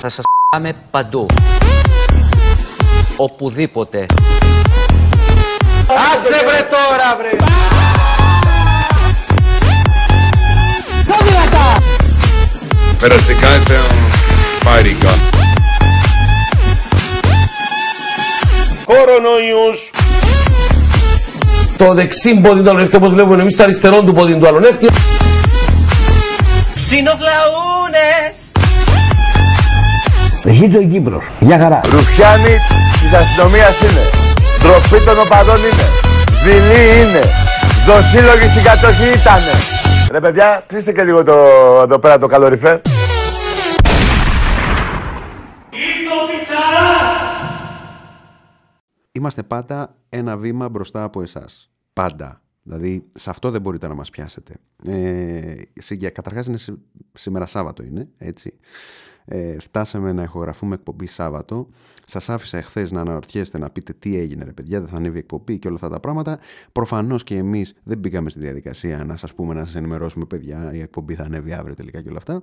Θα σας πάμε παντού. Οπουδήποτε. Άσε βρε τώρα βρε! Περαστικά είστε φάρικα. Κορονοϊούς! Το δεξί πόδι του αλωνεύτη όπως βλέπουμε εμείς το αριστερό του πόδι του αλωνεύτη. Ξινοφλαούνες! Ζήτω η Κύπρος. Γεια χαρά. Ρουφιάνοι της αστυνομίας είναι. Ντροπή των οπαδών είναι. Δειλή είναι. Δοσύλλογοι στην κατοχή ήτανε. Ρε παιδιά, κλείστε και λίγο το, εδώ πέρα το καλοριφέρ. Είμαστε πάντα ένα βήμα μπροστά από εσάς. Πάντα. Δηλαδή, σε αυτό δεν μπορείτε να μας πιάσετε. Ε, σε- καταρχάς, είναι σή- σήμερα Σάββατο είναι, έτσι. Ε, φτάσαμε να ηχογραφούμε εκπομπή Σάββατο. Σας άφησα εχθές να αναρωτιέστε να πείτε τι έγινε ρε παιδιά, δεν θα ανέβει εκπομπή και όλα αυτά τα πράγματα. Προφανώς και εμείς δεν μπήκαμε στη διαδικασία να σας πούμε, να σας ενημερώσουμε παιδιά, η εκπομπή θα ανέβει αύριο τελικά και όλα αυτά.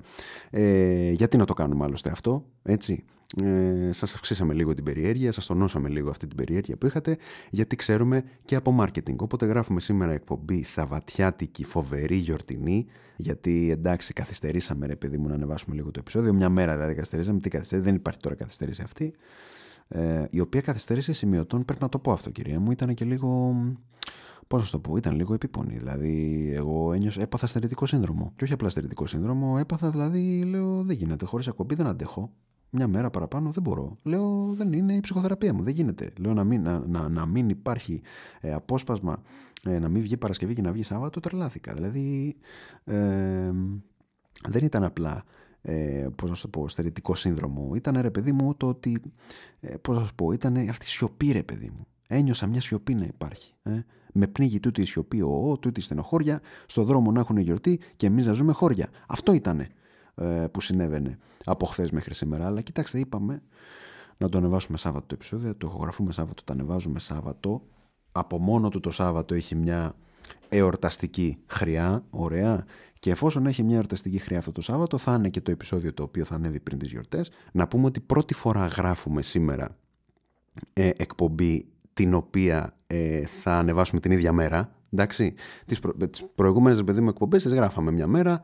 Ε, γιατί να το κάνουμε άλλωστε αυτό, έτσι; Ε, σας αυξήσαμε λίγο την περιέργεια, σας τονώσαμε λίγο αυτή την περιέργεια που είχατε, γιατί ξέρουμε και από marketing. Οπότε γράφουμε σήμερα εκπομπή Σαββατιάτικη, φοβερή, γιορτινή, γιατί εντάξει καθυστερήσαμε ρε παιδί μου να ανεβάσουμε λίγο το επεισόδιο, μια μέρα δηλαδή καθυστερήσαμε, τι καθυστέρηση, δεν υπάρχει τώρα καθυστέρηση αυτή, ε, η οποία καθυστέρηση σημειωτών, πρέπει να το πω αυτό κυρία μου, ήταν και λίγο... Πώς να σου το πω, ήταν λίγο επίπονη. Δηλαδή, εγώ ένιωσα, έπαθα στερητικό σύνδρομο. Και όχι απλά στερητικό σύνδρομο, έπαθα δηλαδή, λέω, δεν γίνεται. Χωρίς ακομπή δεν αντέχω. Μια μέρα παραπάνω δεν μπορώ. Λέω, δεν είναι η ψυχοθεραπεία μου. Δεν γίνεται. Λέω να μην, να, να, να μην υπάρχει ε, απόσπασμα, ε, να μην βγει Παρασκευή και να βγει Σάββατο. Τρελάθηκα. Δηλαδή, ε, δεν ήταν απλά ε, πώς να σου το πω, στερητικό σύνδρομο. Ήταν ρε παιδί μου το ότι, ε, πώς να σου πω, ήταν αυτή η σιωπή ρε παιδί μου. Ένιωσα μια σιωπή να υπάρχει. Ε. Με πνίγει τούτη η σιωπή, ο, ο, τούτη η στενοχώρια, στο δρόμο να έχουν γιορτή και εμείς να ζούμε χώρια. Αυτό ήταν ε, που συνέβαινε από χθες μέχρι σήμερα. Αλλά κοιτάξτε, είπαμε να το ανεβάσουμε Σάββατο το επεισόδιο, το ηχογραφούμε Σάββατο, το ανεβάζουμε Σάββατο. Από μόνο του το Σάββατο έχει μια εορταστική χρειά, ωραία. Και εφόσον έχει μια εορταστική χρειά αυτό το Σάββατο, θα είναι και το επεισόδιο το οποίο θα ανέβει πριν τις γιορτές. Να πούμε ότι πρώτη φορά γράφουμε σήμερα ε, εκπομπή την οποία ε, θα ανεβάσουμε την ίδια μέρα. Εντάξει, τις, προ, τις προηγούμενες παιδί μου εκπομπές τις γράφαμε μια μέρα,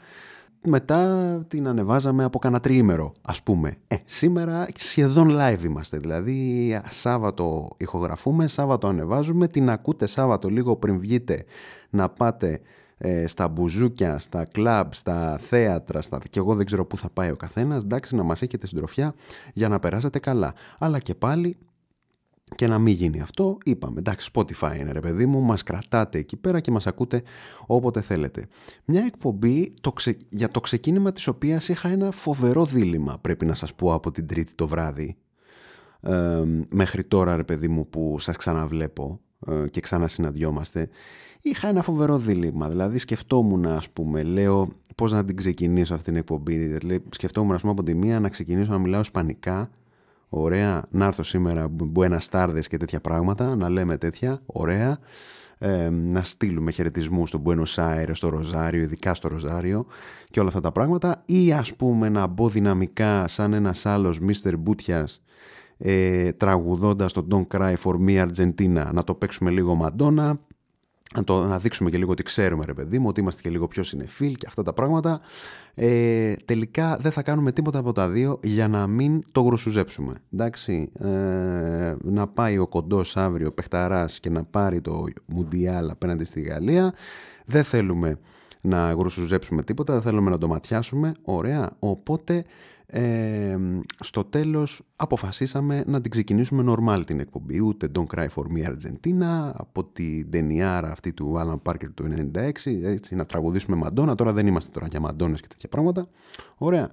μετά την ανεβάζαμε από κανένα τριήμερο, ας πούμε. Ε, σήμερα σχεδόν live είμαστε, δηλαδή Σάββατο ηχογραφούμε, Σάββατο ανεβάζουμε, την ακούτε Σάββατο λίγο πριν βγείτε να πάτε ε, στα μπουζούκια, στα κλαμπ, στα θέατρα, στα... και εγώ δεν ξέρω πού θα πάει ο καθένας, εντάξει, να μας έχετε συντροφιά για να περάσετε καλά. Αλλά και πάλι και να μην γίνει αυτό, είπαμε, εντάξει, Spotify είναι ρε παιδί μου, μας κρατάτε εκεί πέρα και μας ακούτε όποτε θέλετε. Μια εκπομπή το ξε... για το ξεκίνημα της οποίας είχα ένα φοβερό δίλημα, πρέπει να σας πω, από την τρίτη το βράδυ. Ε, μέχρι τώρα ρε παιδί μου που σας ξαναβλέπω ε, και ξανασυναντιόμαστε, είχα ένα φοβερό δίλημα. Δηλαδή σκεφτόμουν, ας πούμε, λέω πώς να την ξεκινήσω αυτήν την εκπομπή. Δηλαδή, σκεφτόμουν, ας πούμε, από τη μία να ξεκινήσω να μιλάω ισπανικά, Ωραία, να έρθω σήμερα Buenas Tardes και τέτοια πράγματα, να λέμε τέτοια, ωραία. Ε, να στείλουμε χαιρετισμούς στο Buenos Aires, στο Ροζάριο, ειδικά στο Ροζάριο και όλα αυτά τα πράγματα. Ή ας πούμε να μπω δυναμικά σαν ένας άλλος Mr. Μπούτιας ε, τραγουδώντας το Don't Cry For Me Argentina, να το παίξουμε λίγο Μαντόνα, να, το, να δείξουμε και λίγο ότι ξέρουμε ρε παιδί μου, ότι είμαστε και λίγο πιο συνεφίλ και αυτά τα πράγματα. Ε, τελικά δεν θα κάνουμε τίποτα από τα δύο για να μην το γρουσουζέψουμε. Εντάξει, ε, να πάει ο κοντός αύριο ο Πεχταράς και να πάρει το Μουντιάλ απέναντι στη Γαλλία. Δεν θέλουμε να γρουσουζέψουμε τίποτα, δεν θέλουμε να το ματιάσουμε. Ωραία, οπότε ε, στο τέλος αποφασίσαμε να την ξεκινήσουμε normal την εκπομπή ούτε Don't Cry For Me Argentina. Από την ταινιάρα αυτή του Alan Parker του 96 έτσι, να τραγουδήσουμε Μαντόνα τώρα δεν είμαστε τώρα για Μαντόνες και τέτοια πράγματα. Ωραία.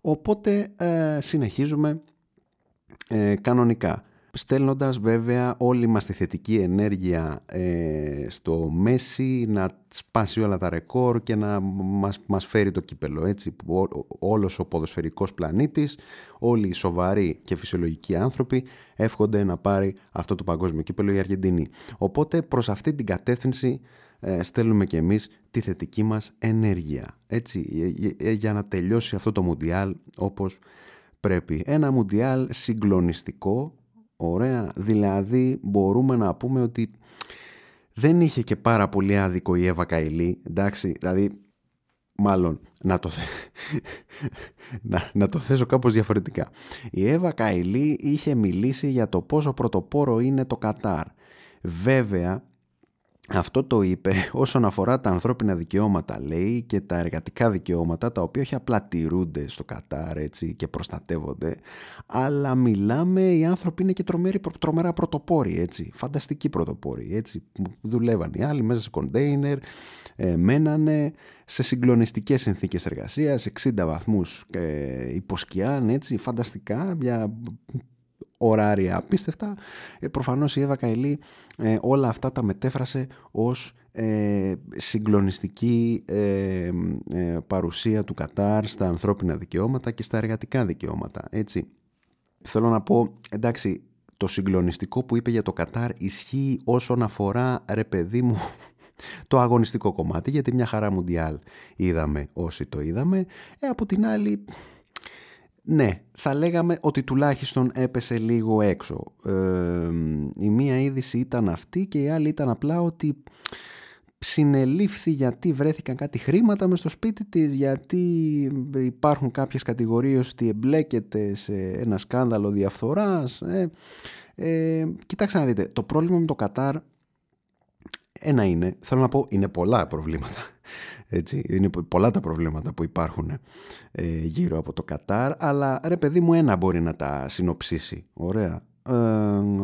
Οπότε ε, συνεχίζουμε ε, κανονικά στέλνοντας βέβαια όλη μας τη θετική ενέργεια ε, στο Μέση να σπάσει όλα τα ρεκόρ και να μας, μας φέρει το κύπελο έτσι που ό, όλος ο ποδοσφαιρικός πλανήτης όλοι οι σοβαροί και φυσιολογικοί άνθρωποι εύχονται να πάρει αυτό το παγκόσμιο κύπελο η Αργεντινή οπότε προς αυτή την κατεύθυνση ε, στέλνουμε και εμείς τη θετική μας ενέργεια έτσι, για να τελειώσει αυτό το Μουντιάλ όπως πρέπει. Ένα μουντιάλ συγκλονιστικό, ωραία, δηλαδή μπορούμε να πούμε ότι δεν είχε και πάρα πολύ άδικο η Εύα Καηλή, εντάξει, δηλαδή μάλλον να το, να, να το θέσω κάπως διαφορετικά. Η Εύα Καηλή είχε μιλήσει για το πόσο πρωτοπόρο είναι το Κατάρ. Βέβαια, αυτό το είπε όσον αφορά τα ανθρώπινα δικαιώματα λέει και τα εργατικά δικαιώματα τα οποία όχι απλά τηρούνται στο Κατάρ έτσι, και προστατεύονται αλλά μιλάμε οι άνθρωποι είναι και τρομεροί, τρομερά πρωτοπόροι έτσι, φανταστικοί πρωτοπόροι έτσι, δουλεύαν οι άλλοι μέσα σε κοντέινερ ε, μένανε σε συγκλονιστικές συνθήκες εργασίας 60 βαθμούς ε, υποσκιάν έτσι, φανταστικά για ωράρια απίστευτα. Ε, προφανώς η Εύα Καηλή ε, όλα αυτά τα μετέφρασε ως ε, συγκλονιστική ε, ε, παρουσία του Κατάρ στα ανθρώπινα δικαιώματα και στα εργατικά δικαιώματα. Έτσι. Θέλω να πω, εντάξει, το συγκλονιστικό που είπε για το Κατάρ ισχύει όσον αφορά, ρε παιδί μου, το αγωνιστικό κομμάτι, γιατί μια χαρά μουντιάλ είδαμε όσοι το είδαμε. Ε, από την άλλη, ναι, θα λέγαμε ότι τουλάχιστον έπεσε λίγο έξω. Ε, η μία είδηση ήταν αυτή και η άλλη ήταν απλά ότι συνελήφθη γιατί βρέθηκαν κάτι χρήματα μες στο σπίτι της, γιατί υπάρχουν κάποιες κατηγορίες ότι εμπλέκεται σε ένα σκάνδαλο διαφθοράς. Ε, ε, κοιτάξτε να δείτε, το πρόβλημα με το Κατάρ ένα είναι, θέλω να πω, είναι πολλά προβλήματα. Έτσι, είναι πολλά τα προβλήματα που υπάρχουν ε, γύρω από το Κατάρ, αλλά ρε παιδί μου ένα μπορεί να τα συνοψίσει. Ωραία. Ε,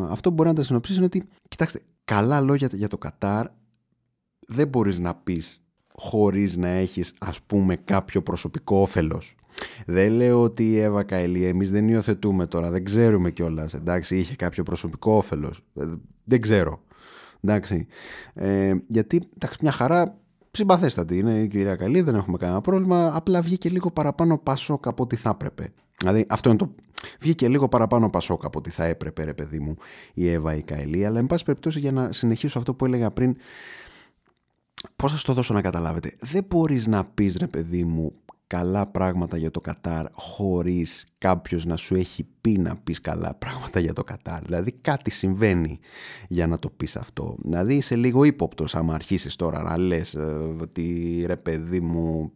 αυτό που μπορεί να τα συνοψίσει είναι ότι, κοιτάξτε, καλά λόγια για το Κατάρ δεν μπορείς να πεις χωρίς να έχεις ας πούμε κάποιο προσωπικό όφελος. Δεν λέω ότι η Εύα Καηλή, εμείς δεν υιοθετούμε τώρα, δεν ξέρουμε κιόλας. εντάξει, είχε κάποιο προσωπικό όφελος. Ε, δεν ξέρω. Εντάξει. Ε, γιατί εντάξει, μια χαρά συμπαθέστατη είναι η κυρία Καλή, δεν έχουμε κανένα πρόβλημα. Απλά βγήκε λίγο παραπάνω πασόκ από ό,τι θα έπρεπε. Δηλαδή αυτό είναι το. Βγήκε λίγο παραπάνω πασόκ από ό,τι θα έπρεπε, ρε παιδί μου, η Εύα η Καηλή. Αλλά, εν πάση περιπτώσει, για να συνεχίσω αυτό που έλεγα πριν, πώς θα το δώσω να καταλάβετε. Δεν μπορείς να πεις, ρε παιδί μου, καλά πράγματα για το Κατάρ χωρίς κάποιος να σου έχει πει να πεις καλά πράγματα για το Κατάρ. Δηλαδή κάτι συμβαίνει για να το πεις αυτό. Δηλαδή είσαι λίγο ύποπτος άμα αρχίσεις τώρα να λες ε, ότι ρε παιδί μου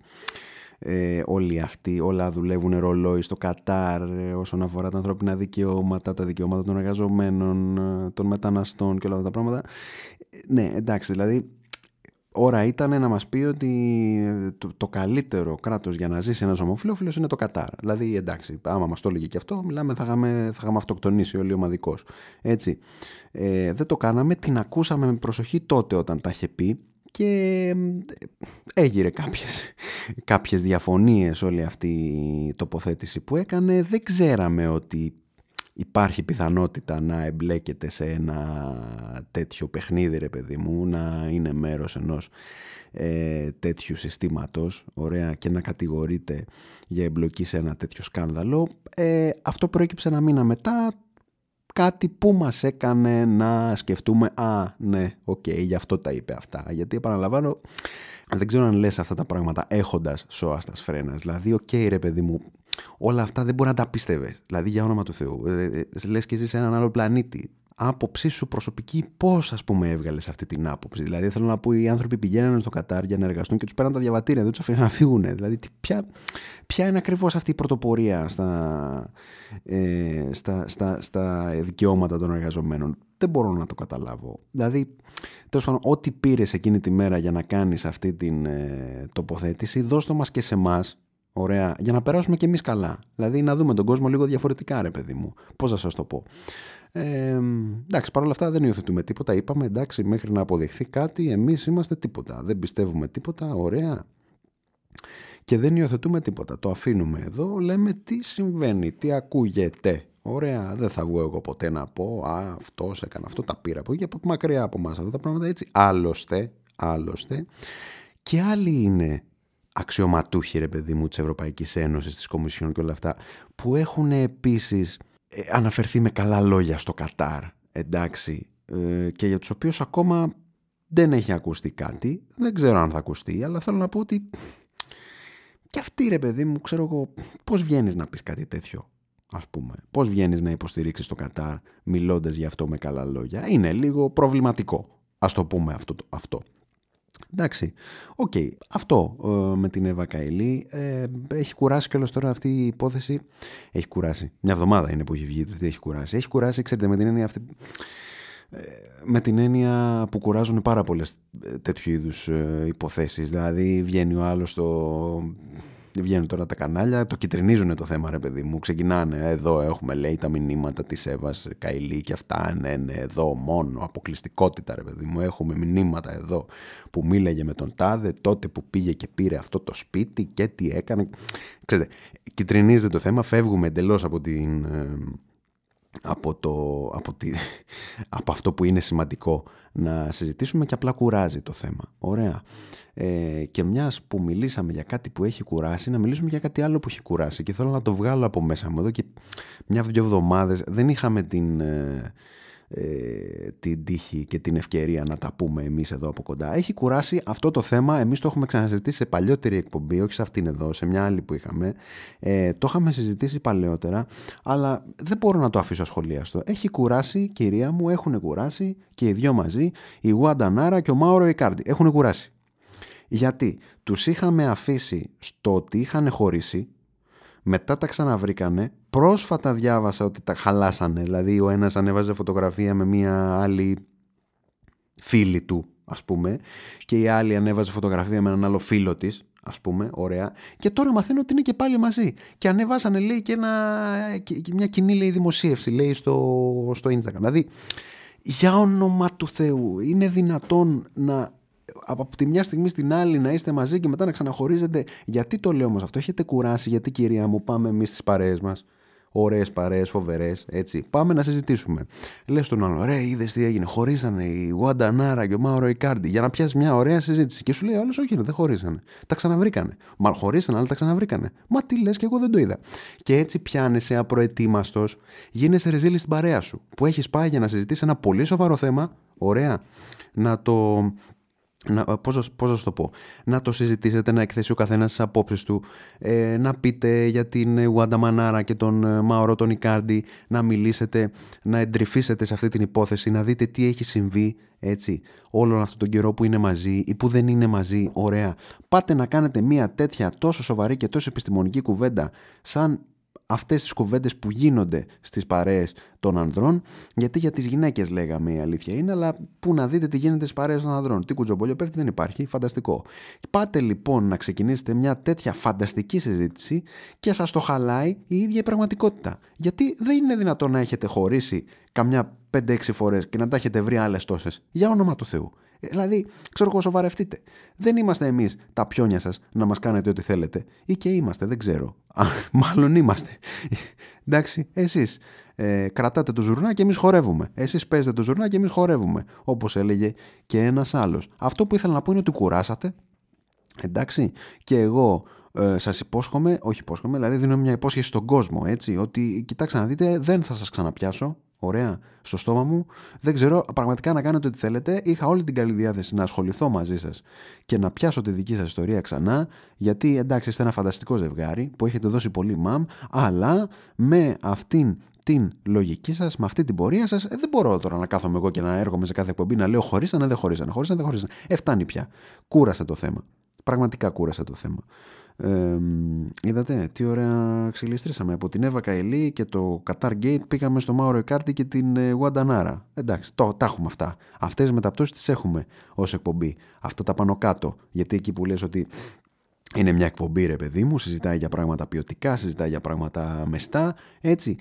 ε, όλοι αυτοί, όλα δουλεύουν ρολόι στο Κατάρ ε, όσον αφορά τα ανθρώπινα δικαιώματα, τα δικαιώματα των εργαζομένων, ε, των μεταναστών και όλα αυτά τα πράγματα. Ναι, εντάξει, δηλαδή ώρα ήταν να μας πει ότι το, καλύτερο κράτος για να ζήσει ένας ομοφιλόφιλος είναι το Κατάρ. Δηλαδή εντάξει, άμα μας το έλεγε και αυτό, μιλάμε θα είχαμε, θα είχαμε αυτοκτονήσει όλοι ομαδικός. Έτσι. Ε, δεν το κάναμε, την ακούσαμε με προσοχή τότε όταν τα είχε πει και έγιρε κάποιες, κάποιες διαφωνίες όλη αυτή η τοποθέτηση που έκανε. Δεν ξέραμε ότι υπάρχει πιθανότητα να εμπλέκεται σε ένα τέτοιο παιχνίδι ρε παιδί μου, να είναι μέρος ενός ε, τέτοιου συστήματος ωραία, και να κατηγορείται για εμπλοκή σε ένα τέτοιο σκάνδαλο. Ε, αυτό προέκυψε ένα μήνα μετά, κάτι που μας έκανε να σκεφτούμε «Α, ναι, οκ, γι' αυτό τα είπε αυτά». Γιατί επαναλαμβάνω, δεν ξέρω αν λες αυτά τα πράγματα έχοντας σώας τας φρένας. Δηλαδή, οκ ρε παιδί μου, όλα αυτά δεν μπορεί να τα πίστευες. Δηλαδή, για όνομα του Θεού. Ε, ε, Λες και ζει σε έναν άλλο πλανήτη. Άποψή σου προσωπική, πώς ας πούμε έβγαλες αυτή την άποψη; Δηλαδή, θέλω να πω, οι άνθρωποι πηγαίνανε στο Κατάρ για να εργαστούν και τους παίρναν τα διαβατήρια, δεν τους αφήναν να φύγουν. Δηλαδή, ποια, ποια είναι ακριβώς αυτή η πρωτοπορία στα, ε, στα, στα, στα δικαιώματα των εργαζομένων; Δεν μπορώ να το καταλάβω. Δηλαδή, τέλος πάντων, ό,τι πήρες εκείνη τη μέρα για να κάνεις αυτή την ε, τοποθέτηση, δώσ' το μας και σε εμάς, Ωραία. Για να περάσουμε κι εμείς καλά. Δηλαδή να δούμε τον κόσμο λίγο διαφορετικά, ρε παιδί μου. Πώς να σας το πω. Ε, εντάξει, παρόλα αυτά δεν υιοθετούμε τίποτα. Είπαμε εντάξει, μέχρι να αποδειχθεί κάτι, εμείς είμαστε τίποτα. Δεν πιστεύουμε τίποτα. Ωραία. Και δεν υιοθετούμε τίποτα. Το αφήνουμε εδώ, λέμε τι συμβαίνει, τι ακούγεται. Ωραία, δεν θα βγω εγώ ποτέ να πω Α, αυτός έκανε αυτό, τα πήρα από εκεί, από μακριά από εμάς αυτά τα πράγματα έτσι. Άλλωστε, άλλωστε. Και άλλοι είναι αξιωματούχοι ρε παιδί μου της Ευρωπαϊκής Ένωσης, της Κομισιόν και όλα αυτά που έχουν επίσης ε, αναφερθεί με καλά λόγια στο Κατάρ εντάξει ε, και για τους οποίους ακόμα δεν έχει ακουστεί κάτι δεν ξέρω αν θα ακουστεί αλλά θέλω να πω ότι και αυτή ρε παιδί μου ξέρω εγώ πώς βγαίνεις να πεις κάτι τέτοιο ας πούμε. Πώς βγαίνεις να υποστηρίξεις το Κατάρ μιλώντας για αυτό με καλά λόγια. Είναι λίγο προβληματικό, ας το πούμε αυτό. αυτό. Εντάξει, οκ. Αυτό ε, με την Εύα Καηλή ε, έχει κουράσει κιόλας τώρα αυτή η υπόθεση. Έχει κουράσει. Μια εβδομάδα είναι που έχει βγει, δεν έχει κουράσει. Έχει κουράσει, ξέρετε, με την έννοια αυτή ε, με την έννοια που κουράζουν πάρα πολλές ε, τέτοιου είδους ε, υποθέσεις. Δηλαδή βγαίνει ο άλλος στο... Βγαίνουν τώρα τα κανάλια, το κυτρινίζουν το θέμα ρε παιδί μου. Ξεκινάνε εδώ έχουμε λέει τα μηνύματα της Εύας Καηλή και αυτά ναι, ναι, εδώ μόνο αποκλειστικότητα ρε παιδί μου. Έχουμε μηνύματα εδώ που μίλαγε με τον Τάδε τότε που πήγε και πήρε αυτό το σπίτι και τι έκανε. Ξέρετε, κυτρινίζεται το θέμα, φεύγουμε εντελώς από την από, το, από, τη, από αυτό που είναι σημαντικό να συζητήσουμε και απλά κουράζει το θέμα. Ωραία. Ε, και μιας που μιλήσαμε για κάτι που έχει κουράσει, να μιλήσουμε για κάτι άλλο που έχει κουράσει και θέλω να το βγάλω από μέσα μου εδώ και μια-δυο εβδομάδες δεν είχαμε την... Ε, ε, την τύχη και την ευκαιρία να τα πούμε εμείς εδώ από κοντά. Έχει κουράσει αυτό το θέμα, εμείς το έχουμε ξανασυζητήσει σε παλιότερη εκπομπή, όχι σε αυτήν εδώ, σε μια άλλη που είχαμε. Ε, το είχαμε συζητήσει παλαιότερα, αλλά δεν μπορώ να το αφήσω ασχολίαστο. Έχει κουράσει, κυρία μου, έχουν κουράσει και οι δυο μαζί, η Γουάντα Νάρα και ο Μάουρο Ικάρντι. Έχουν κουράσει. Γιατί τους είχαμε αφήσει στο ότι είχαν χωρίσει μετά τα ξαναβρήκανε. Πρόσφατα διάβασα ότι τα χαλάσανε. Δηλαδή ο ένας ανέβαζε φωτογραφία με μία άλλη φίλη του, ας πούμε, και η άλλη ανέβαζε φωτογραφία με έναν άλλο φίλο της, ας πούμε, ωραία. Και τώρα μαθαίνω ότι είναι και πάλι μαζί. Και ανέβασανε, λέει, και, ένα, και μια κοινή, λέει, δημοσίευση, λέει, στο, στο Instagram. Δηλαδή, για όνομα του Θεού, είναι δυνατόν να από τη μια στιγμή στην άλλη να είστε μαζί και μετά να ξαναχωρίζετε. Γιατί το λέω όμως αυτό, έχετε κουράσει, γιατί κυρία μου, πάμε εμείς στις παρέες μας. Ωραίες παρέες, φοβερές, έτσι. Πάμε να συζητήσουμε. Λες τον άλλο, ρε, είδες τι έγινε. Χωρίσανε η Γουάντα Νάρα και ο Μάουρο Ικάρντι για να πιάσει μια ωραία συζήτηση. Και σου λέει ο άλλο, Όχι, δεν χωρίσανε. Τα ξαναβρήκανε. Μα χωρίσανε, αλλά τα ξαναβρήκανε. Μα τι λες, και εγώ δεν το είδα. Και έτσι πιάνεσαι απροετοίμαστος, γίνεσαι ρεζίλη στην παρέα σου. Που έχεις πάει για να συζητήσεις ένα πολύ σοβαρό θέμα. Ωραία. Να το να, πώς, πώς να το πω, να το συζητήσετε, να εκθέσει ο καθένας τις απόψεις του, ε, να πείτε για την Ουάντα Μανάρα και τον ε, Μαωρό τον Ικάρντι, να μιλήσετε, να εντρυφήσετε σε αυτή την υπόθεση, να δείτε τι έχει συμβεί, έτσι, όλον αυτόν τον καιρό που είναι μαζί ή που δεν είναι μαζί, ωραία. Πάτε να κάνετε μια τέτοια τόσο σοβαρή και τόσο επιστημονική κουβέντα σαν αυτές τις κουβέντες που γίνονται στις παρέες των ανδρών γιατί για τις γυναίκες λέγαμε η αλήθεια είναι αλλά που να δείτε τι γίνεται στις παρέες των ανδρών. Τι κουτζομπολιό πέφτει δεν υπάρχει, φανταστικό. Πάτε λοιπόν να ξεκινήσετε μια τέτοια φανταστική συζήτηση και σας το χαλάει η ίδια η πραγματικότητα. Γιατί δεν είναι δυνατόν να έχετε χωρίσει καμιά 5-6 φορές και να τα έχετε βρει άλλες τόσες. Για όνομα του Θεού Δηλαδή, ξέρω εγώ, σοβαρευτείτε. Δεν είμαστε εμείς τα πιόνια σας να μας κάνετε ό,τι θέλετε. Ή και είμαστε, δεν ξέρω. μάλλον είμαστε. Εντάξει, εσείς ε, κρατάτε το ζουρνά και εμείς χορεύουμε. Εσείς παίζετε το ζουρνά και εμείς χορεύουμε. Όπως έλεγε και ένας άλλος. Αυτό που ήθελα να πω είναι ότι κουράσατε. Εντάξει, και εγώ ε, σας υπόσχομαι, όχι υπόσχομαι, δηλαδή δίνω μια υπόσχεση στον κόσμο, έτσι, ότι κοιτάξτε να δείτε, δεν θα σας ξαναπιάσω, ωραία, στο στόμα μου. Δεν ξέρω πραγματικά να κάνετε ό,τι θέλετε. Είχα όλη την καλή διάθεση να ασχοληθώ μαζί σας και να πιάσω τη δική σας ιστορία ξανά. Γιατί εντάξει, είστε ένα φανταστικό ζευγάρι που έχετε δώσει πολύ μαμ, αλλά με αυτήν την λογική σας, με αυτή την πορεία σας, ε, δεν μπορώ τώρα να κάθομαι εγώ και να έρχομαι σε κάθε εκπομπή να λέω χωρίσανε, δεν χωρίσανε, χωρίσανε, δεν χωρίσανε. Ε, φτάνει πια. Κούρασε το θέμα. Πραγματικά κούρασε το θέμα. Ε, είδατε τι ωραία ξυλιστρήσαμε από την Εύα Καηλή και το Qatar Gate πήγαμε στο Μάουρο Εκάρτη και την Γουαντανάρα. Εντάξει το, τα έχουμε αυτά. Αυτές τις μεταπτώσεις τις έχουμε ως εκπομπή. Αυτά τα πάνω κάτω. Γιατί εκεί που λες ότι είναι μια εκπομπή ρε παιδί μου συζητάει για πράγματα ποιοτικά συζητάει για πράγματα μεστά έτσι.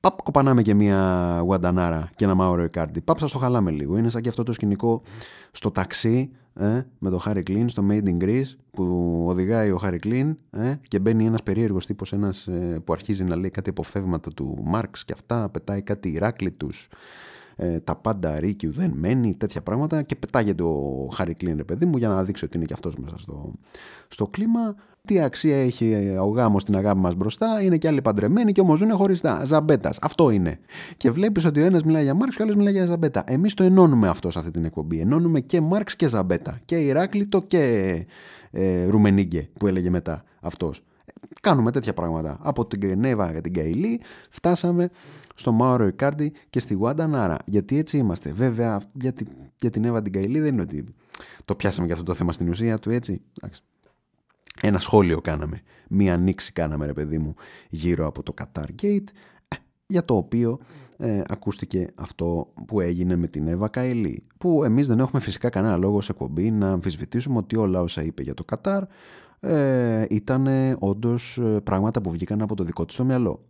Παπ, κοπανάμε και μια Γουαντανάρα και ένα Μάουρο Εκάρντι. Παπ, σας το χαλάμε λίγο. Είναι σαν και αυτό το σκηνικό στο ταξί ε, με το Χάρι Κλίν στο Made in Greece που οδηγάει ο Χάρι Κλίν ε, και μπαίνει ένας περίεργος τύπος ένας, ε, που αρχίζει να λέει κάτι αποφεύγματα του Μάρξ και αυτά, πετάει κάτι Ηράκλητους ε, τα πάντα ρίκιου δεν μένει, τέτοια πράγματα και πετάγεται ο Χάρι Κλίν, ρε παιδί μου, για να δείξει ότι είναι και αυτός μέσα στο, στο κλίμα. Τι αξία έχει ο γάμος στην αγάπη μας μπροστά, είναι και άλλοι παντρεμένοι και όμως ζουν χωριστά. Ζαμπέτας. Αυτό είναι. Και βλέπεις ότι ο ένας μιλάει για Μάρξ και ο άλλος μιλάει για Ζαμπέτα. Εμείς το ενώνουμε αυτό σε αυτή την εκπομπή. Ενώνουμε και Μάρξ και Ζαμπέτα. Και Ηράκλειτο και ε, Ρουμενίγκε που έλεγε μετά αυτός. Κάνουμε τέτοια πράγματα. Από την Γενέβα για την Καηλή φτάσαμε στο Μάουρο Ικάρντι και στη Γουάντα Νάρα. Γιατί έτσι είμαστε. Βέβαια, για, τη, για την Εύα την Καηλή δεν είναι ότι το πιάσαμε για αυτό το θέμα στην ουσία του έτσι. Εντάξει. Ένα σχόλιο κάναμε. Μία ανοίξη κάναμε, ρε παιδί μου, γύρω από το Qatar Gate, ε, για το οποίο ε, ακούστηκε αυτό που έγινε με την Εύα Καηλή. Που εμείς δεν έχουμε φυσικά κανένα λόγο σε εκπομπή να αμφισβητήσουμε ότι όλα όσα είπε για το Κατάρ ε, ήταν όντως πράγματα που βγήκαν από το δικό του το μυαλό.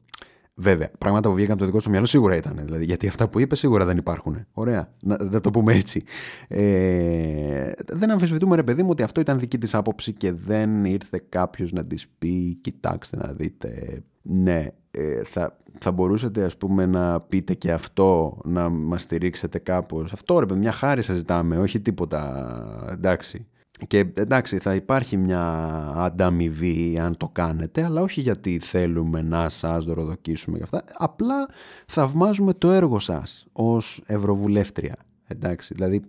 Βέβαια, πράγματα που βγήκαν από το δικό του μυαλό σίγουρα ήταν. Δηλαδή, γιατί αυτά που είπες σίγουρα δεν υπάρχουν. Ωραία. Να, να το πούμε έτσι. Ε, δεν αμφισβητούμε, ρε παιδί μου, ότι αυτό ήταν δική της άποψη και δεν ήρθε κάποιος να της πει: Κοιτάξτε να δείτε. Ναι, ε, θα, θα μπορούσατε ας πούμε να πείτε και αυτό, να μας στηρίξετε κάπως. Αυτό ρε παιδί, μια χάρη σας ζητάμε, όχι τίποτα. Εντάξει. Και εντάξει θα υπάρχει μια ανταμοιβή αν το κάνετε αλλά όχι γιατί θέλουμε να σας δωροδοκίσουμε για αυτά. Απλά θαυμάζουμε το έργο σας ως Ευρωβουλεύτρια εντάξει. Δηλαδή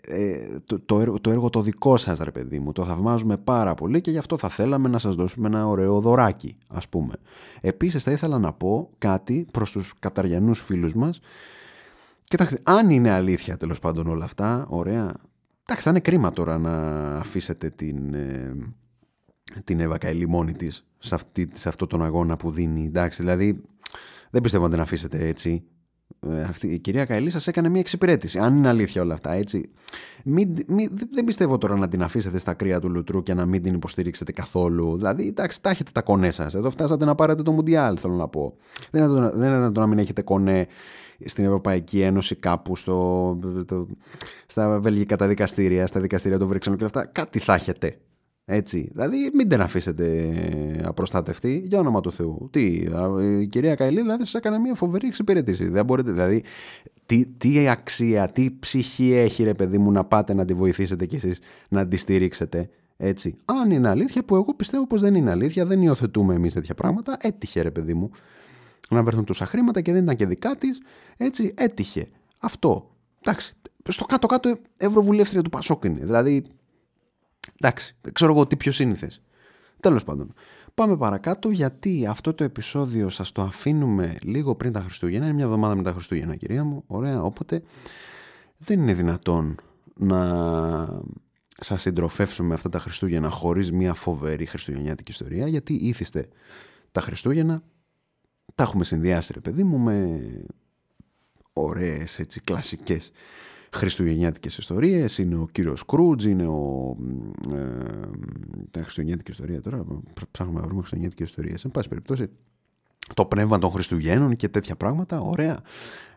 ε, το, το, έργο, το έργο το δικό σας ρε παιδί μου το θαυμάζουμε πάρα πολύ και γι' αυτό θα θέλαμε να σας δώσουμε ένα ωραίο δωράκι ας πούμε. Επίσης θα ήθελα να πω κάτι προς τους καταριανούς φίλους μας. Κοιτάξτε, αν είναι αλήθεια τέλος πάντων όλα αυτά, ωραία, Εντάξει, θα είναι κρίμα τώρα να αφήσετε την, ε, την Εύα Καηλή μόνη της σε, αυτή, σε αυτό τον αγώνα που δίνει. Εντάξει, δηλαδή δεν πιστεύω να την αφήσετε έτσι. Ε, αυτή, η κυρία Καηλή σας έκανε μια εξυπηρέτηση. Αν είναι αλήθεια όλα αυτά, έτσι. Μην, μην, δεν πιστεύω τώρα να την αφήσετε στα κρύα του Λουτρού και να μην την υποστηρίξετε καθόλου. Δηλαδή, εντάξει, τα έχετε τα κονέ σας. Εδώ φτάσατε να πάρετε το Μουντιάλ, θέλω να πω. Δεν είναι δυνατόν να μην έχετε κονέ στην Ευρωπαϊκή Ένωση κάπου στο, το, στα βελγικά τα δικαστήρια, στα δικαστήρια των Βρυξελών και αυτά, κάτι θα έχετε. Έτσι. Δηλαδή, μην την αφήσετε απροστάτευτη για όνομα του Θεού. Τι, η κυρία Καηλή δηλαδή σας έκανε μια φοβερή εξυπηρέτηση. Δεν μπορείτε, δηλαδή, τι, τι αξία, τι ψυχή έχει ρε παιδί μου να πάτε να τη βοηθήσετε κι εσείς να τη στηρίξετε. Έτσι. Αν είναι αλήθεια, που εγώ πιστεύω πως δεν είναι αλήθεια, δεν υιοθετούμε εμείς τέτοια πράγματα, έτυχε ρε παιδί μου να βρεθούν τόσα χρήματα και δεν ήταν και δικά της. Έτσι, έτυχε. Αυτό. Εντάξει. Στο κάτω-κάτω ευρωβουλεύτρια του Πασόκ είναι. Δηλαδή, εντάξει, ξέρω εγώ τι πιο σύνηθες. Τέλος πάντων. Πάμε παρακάτω γιατί αυτό το επεισόδιο σας το αφήνουμε λίγο πριν τα Χριστούγεννα. Είναι μια εβδομάδα μετά τα Χριστούγεννα, κυρία μου. Ωραία, οπότε δεν είναι δυνατόν να σας συντροφεύσουμε αυτά τα Χριστούγεννα χωρίς μια φοβερή χριστουγεννιάτικη ιστορία γιατί ήθιστε τα Χριστούγεννα τα έχουμε συνδυάσει ρε παιδί μου με ωραίες έτσι κλασικές χριστουγεννιάτικες ιστορίες είναι ο κύριος Κρούτζ είναι ο ε, τα χριστουγεννιάτικη ιστορία τώρα ψάχνουμε να βρούμε χριστουγεννιάτικη ιστορία σε πάση περιπτώσει το πνεύμα των Χριστουγέννων και τέτοια πράγματα ωραία.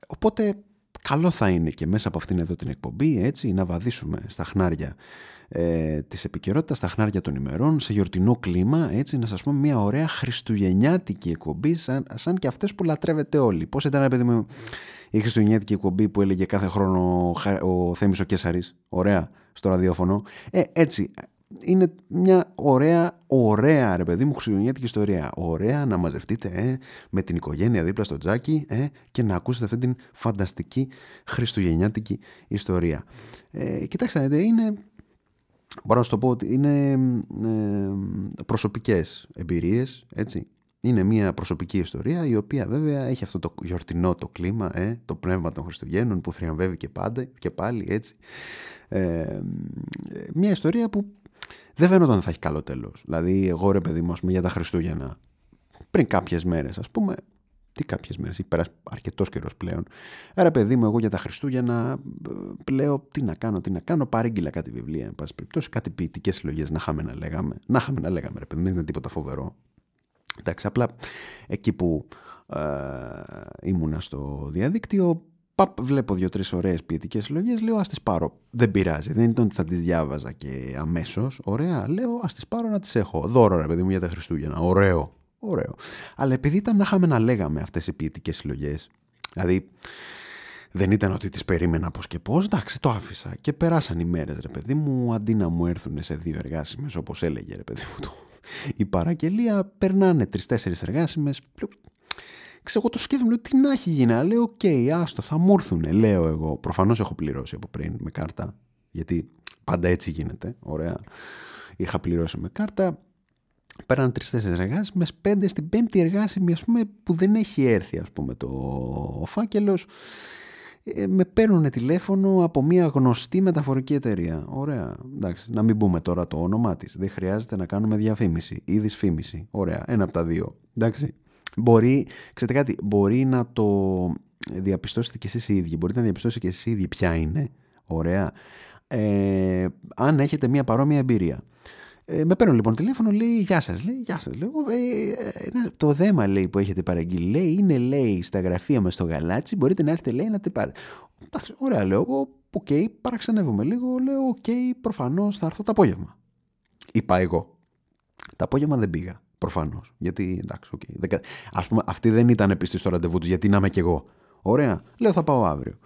Οπότε καλό θα είναι και μέσα από αυτήν εδώ την εκπομπή έτσι να βαδίσουμε στα χνάρια ε, της επικαιρότητας, στα χνάρια των ημερών, σε γιορτινό κλίμα, έτσι να σας πω μια ωραία χριστουγεννιάτικη εκπομπή σαν, σαν και αυτές που λατρεύετε όλοι. Πώς ήταν παιδί μου η χριστουγεννιάτικη εκπομπή που έλεγε κάθε χρόνο ο Θέμης ο Κέσαρης, ωραία, στο ραδιόφωνο. Ε, έτσι, είναι μια ωραία, ωραία ρε παιδί μου χριστουγεννιάτικη ιστορία. Ωραία να μαζευτείτε ε, με την οικογένεια δίπλα στο τζάκι ε, και να ακούσετε αυτή την φανταστική χριστουγεννιάτικη ιστορία. Ε, κοιτάξτε, είναι μπορώ να σου το πω ότι είναι ε, προσωπικές εμπειρίες, έτσι. Είναι μια προσωπική ιστορία η οποία βέβαια έχει αυτό το γιορτινό το κλίμα, ε, το πνεύμα των Χριστουγέννων που θριαμβεύει και πάντα και πάλι έτσι. Ε, μια ιστορία που δεν φαίνονταν ότι θα έχει καλό τέλος. Δηλαδή εγώ ρε παιδί μου για τα Χριστούγεννα πριν κάποιες μέρες ας πούμε τι κάποιες μέρες, έχει περάσει αρκετός καιρός πλέον. Άρα, παιδί μου, εγώ για τα Χριστούγεννα πλέον τι να κάνω, τι να κάνω. Παρήγγειλα κάτι βιβλία, εν πάση περιπτώσει, κάτι ποιητικές συλλογές να είχαμε να λέγαμε. Να είχαμε να λέγαμε, ρε παιδί, δεν είναι τίποτα φοβερό. Εντάξει, απλά εκεί που ε, ήμουνα στο διαδίκτυο, παπ, βλέπω δύο-τρεις ωραίες ποιητικές συλλογές. Λέω, ας τις πάρω. Δεν πειράζει. Δεν ήταν ότι θα τις διάβαζα και αμέσως. Ωραία. Λέω, ας τις πάρω να τις έχω. Δώρο, ρε παιδί μου, για τα Χριστούγεννα. Ωραίο. Ωραίο. Αλλά επειδή ήταν να είχαμε να λέγαμε αυτές οι ποιητικές συλλογές. δηλαδή δεν ήταν ότι τις περίμενα πώς και πώς, εντάξει το άφησα και περάσαν οι μέρες ρε παιδί μου, αντί να μου έρθουν σε δύο εργάσιμες όπως έλεγε ρε παιδί μου το, η παραγγελία, περνάνε τρεις-τέσσερις εργάσιμες, ξέρω εγώ το σκέφτομαι, τι να έχει γίνει, λέω ok, okay, άστο, θα μου έρθουν, λέω εγώ, προφανώς έχω πληρώσει από πριν με κάρτα, γιατί πάντα έτσι γίνεται, ωραία, είχα πληρώσει με κάρτα, Περνάν τρεις-τέσσερις εργάσιμες, πέντε στην πέμπτη εργάσιμη, ας πούμε, που δεν έχει έρθει, ας πούμε, το ο φάκελος. Ε, με παίρνουν τηλέφωνο από μια γνωστή μεταφορική εταιρεία. Ωραία. Εντάξει, να μην πούμε τώρα το όνομά της. Δεν χρειάζεται να κάνουμε διαφήμιση ή δυσφήμιση. Ωραία. Ένα από τα δύο. Εντάξει. Μπορεί, ξέρετε κάτι, μπορεί να το διαπιστώσετε κι εσείς οι ίδιοι. Μπορείτε να διαπιστώσετε κι εσείς οι ίδιοι ποια είναι. Ωραία. Ε, αν έχετε μια παρόμοια εμπειρία. Ε, με παίρνουν λοιπόν τηλέφωνο, λέει Γεια σας. Λέει Γεια σας. Λέω ε, ε, Το δέμα λέει, που έχετε παραγγείλει λέει, είναι λέει στα γραφεία μας στο γαλάτσι. Μπορείτε να έρθετε λέει να την πάρετε. Εντάξει, ωραία, λέω εγώ. Ok, okay, παραξενεύομαι λίγο. Λέω Ok, okay, προφανώς θα έρθω το απόγευμα. Είπα εγώ. Το απόγευμα δεν πήγα. Προφανώς. Γιατί εντάξει, okay. Α πούμε, αυτή δεν ήταν επίση στο ραντεβού τους, γιατί να είμαι κι εγώ. Ωραία. Λέω θα πάω αύριο.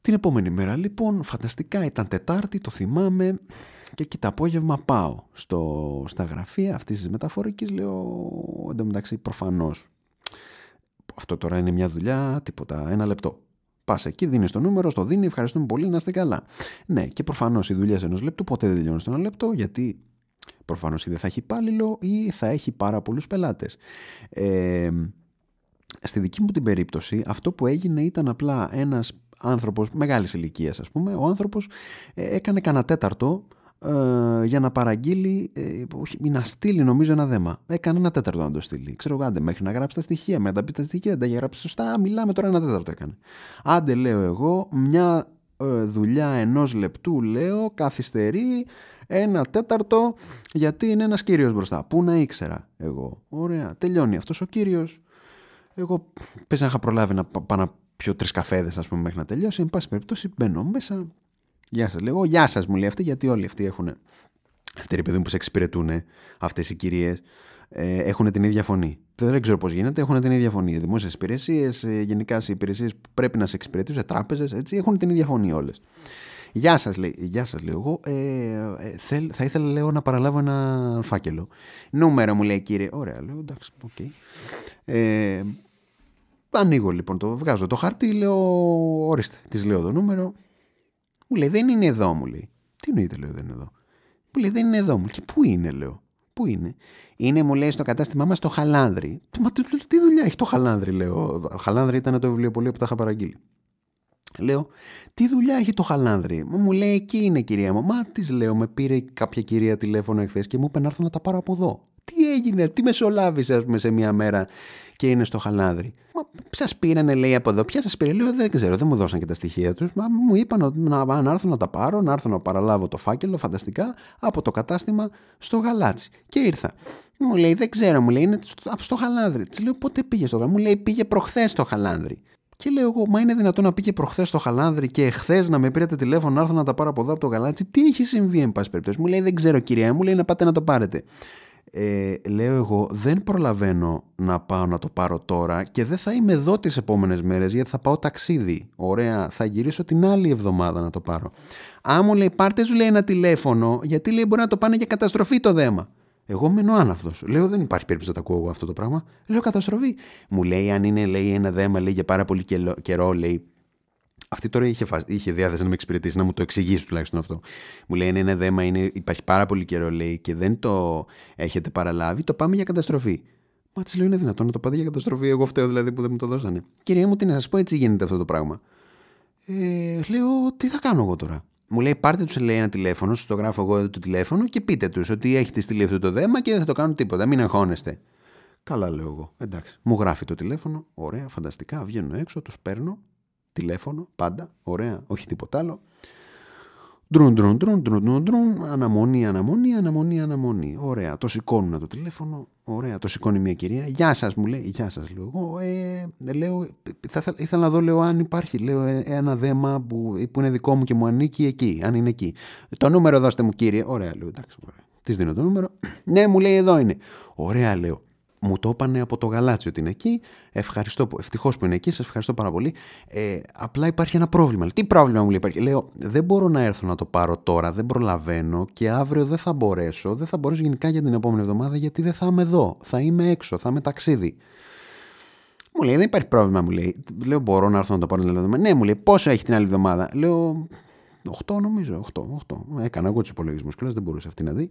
Την επόμενη μέρα λοιπόν, φανταστικά ήταν Τετάρτη, το θυμάμαι και εκεί το απόγευμα πάω στο, στα γραφεία αυτής της μεταφορικής, λέω εντωμεταξύ προφανώς αυτό τώρα είναι μια δουλειά, τίποτα, ένα λεπτό. Πας εκεί, δίνεις το νούμερο, στο δίνει, ευχαριστούμε πολύ, να είστε καλά. Ναι, και προφανώς οι δουλειέ ενός λεπτού ποτέ δεν τελειώνουν στο ένα λεπτό, γιατί προφανώς ή δεν θα έχει υπάλληλο ή θα έχει πάρα πολλούς πελάτες. Ε, στη δική μου την περίπτωση, αυτό που έγινε ήταν απλά ένας άνθρωπος μεγάλης ηλικίας, ας πούμε. Ο άνθρωπος ε, έκανε κανένα τέταρτο ε, για να παραγγείλει, ε, ή να στείλει νομίζω ένα δέμα. Έκανε ένα τέταρτο να το στείλει. Ξέρω εγώ, άντε μέχρι να γράψει τα στοιχεία, με τα πει τα στοιχεία, δεν τα γράψει σωστά. Μιλάμε τώρα ένα τέταρτο έκανε. Άντε, λέω εγώ, μια ε, δουλειά ενός λεπτού, λέω, καθυστερεί ένα τέταρτο γιατί είναι ένας κύριος μπροστά. Πού να ήξερα εγώ; Ωραία, τελειώνει αυτός ο κύριος. Εγώ πες να είχα προλάβει να πάω να πιω τρεις καφέδες, ας πούμε, μέχρι να τελειώσει. Εν πάση περιπτώσει, μπαίνω μέσα, Γεια σας, λέγω. Γεια σας, μου λέει αυτή, γιατί όλοι αυτοί έχουν. Αυτοί οι παιδί που σε εξυπηρετούν, αυτές οι κυρίες, ε, έχουν την ίδια φωνή. Δεν ξέρω πώς γίνεται, έχουν την ίδια φωνή. Οι δημόσιες υπηρεσίες, ε, γενικά σε υπηρεσίες που πρέπει να σε εξυπηρετήσουν, σε τράπεζες, έτσι, έχουν την ίδια φωνή όλες. Γεια σας, λέει. Γεια σας, λέω εγώ. Ε, ε, θέλ, θα ήθελα, λέω, να παραλάβω ένα φάκελο. Νούμερο μου λέει, κύριε. Ωραία, λέω. Εντάξει, ok. Okay. Ε, ανοίγω λοιπόν, το βγάζω το χαρτί, λέω. Ορίστε, της λέω το νούμερο. Μου λέει δεν είναι εδώ, μου λέει. Τι εννοείτε, λέω δεν είναι εδώ. Μου λέει δεν είναι εδώ, μου λέει. Πού είναι, λέω. Πού είναι; Είναι, μου λέει, στο κατάστημά μας το Χαλάνδρι. Μα τι, τι δουλειά έχει το Χαλάνδρι, λέω. Χαλάνδρι ήταν το βιβλιοπωλείο που τα είχα παραγγείλει. Λέω, τι δουλειά έχει το Χαλάνδρι. Μου λέει, εκεί είναι κυρία μου. Μα της λέω, με πήρε κάποια κυρία τηλέφωνο εχθές και μου είπε να έρθω να τα πάρω από εδώ. Τι έγινε, τι μεσολάβησες, ας πούμε, σε μία μέρα και είναι στο χαλάδρι. Μα σας πήρανε, λέει από εδώ. Ποια σας πήρε, λέω, δεν ξέρω, δεν μου δώσαν και τα στοιχεία τους. Μα μου είπαν να, να έρθω να τα πάρω, να έρθω να παραλάβω το φάκελο, φανταστικά, από το κατάστημα στο γαλάτσι. Και ήρθα. Μου λέει, δεν ξέρω, μου λέει, είναι στο, στο χαλάνδρι. Της λέω, πότε πήγες στο γαλάτσι. Μου λέει, πήγε προχθές στο χαλάνδρι. Και λέω εγώ, μα είναι δυνατόν να πήγε προχθές στο χαλάνδρι και εχθέ να με πήρατε τηλέφωνο να έρθω να τα πάρω από εδώ από το γαλάτσι. Τι έχει συμβεί, εν πάση περιπτώσει. Μου λέει, δεν ξέρω, κυρία, μου λέει να πάτε να το πάρετε ε, λέω εγώ δεν προλαβαίνω να πάω να το πάρω τώρα και δεν θα είμαι εδώ τις επόμενες μέρες γιατί θα πάω ταξίδι. Ωραία, θα γυρίσω την άλλη εβδομάδα να το πάρω. Αν μου λέει πάρτε σου λέει ένα τηλέφωνο γιατί λέει μπορεί να το πάνε για καταστροφή το δέμα. Εγώ μένω άναυδος. Λέω δεν υπάρχει περίπτωση να το ακούω εγώ αυτό το πράγμα. Λέω καταστροφή. Μου λέει αν είναι λέει, ένα δέμα λέει, για πάρα πολύ καιρό, λέει αυτή τώρα είχε, είχε διάθεση να με εξυπηρετήσει, να μου το εξηγήσει τουλάχιστον αυτό. Μου λέει: Είναι ένα δέμα, είναι, υπάρχει πάρα πολύ καιρό, λέει, και δεν το έχετε παραλάβει, το πάμε για καταστροφή. Μα της λέω: Είναι δυνατόν να το πάτε για καταστροφή, εγώ φταίω δηλαδή που δεν μου το δώσανε. Κυρία μου, τι να σας πω, έτσι γίνεται αυτό το πράγμα. Ε, λέω: Τι θα κάνω εγώ τώρα. Μου λέει: Πάρτε τους, λέει ένα τηλέφωνο, σου το γράφω εγώ το τηλέφωνο και πείτε τους ότι έχετε στείλει αυτό το δέμα και δεν θα το κάνουν τίποτα. Μην αγχώνεστε. Καλά, λέω εγώ. Εντάξει. Μου γράφει το τηλέφωνο. Ωραία, φανταστικά. Βγαίνω έξω, τους παίρνω τηλέφωνο, πάντα, ωραία, όχι τίποτα άλλο. Ντρουν, ντρουν, ντρουν, ντρουν, ντρουν, ντρουν, αναμονή, αναμονή, αναμονή, αναμονή. Ωραία, το σηκώνουν το τηλέφωνο, ωραία, το σηκώνει μια κυρία. Γεια σας, μου λέει, Γεια σας, λέω εγώ. Ε, λέω, θα, θα, ήθελα να δω, λέω, αν υπάρχει λέω, ε, ένα δέμα που, που είναι δικό μου και μου ανήκει εκεί, αν είναι εκεί. Το νούμερο δώστε μου, κύριε. Ωραία, λέω, εντάξει, ωραία. Της δίνω το νούμερο. ναι, μου λέει, εδώ είναι. Ωραία, λέω. Μου το έπανε από το γαλάτσι ότι είναι εκεί. Ευχαριστώ, ευτυχώς που είναι εκεί, σας ευχαριστώ πάρα πολύ. Ε, απλά υπάρχει ένα πρόβλημα. Τι πρόβλημα μου λέει υπάρχει; Λέω, δεν μπορώ να έρθω να το πάρω τώρα, δεν προλαβαίνω και αύριο δεν θα μπορέσω. Δεν θα μπορέσω γενικά για την επόμενη εβδομάδα γιατί δεν θα είμαι εδώ. Θα είμαι έξω, θα είμαι ταξίδι. Μου λέει, δεν υπάρχει πρόβλημα, μου λέει. Λέω, μπορώ να έρθω να το πάρω την άλλη εβδομάδα. Ναι, μου λέει, πόσο έχει την άλλη εβδομάδα; Λέω, 8 νομίζω, 8, 8. Έκανα εγώ τους υπολογισμούς και δεν μπορούσε αυτή να δει.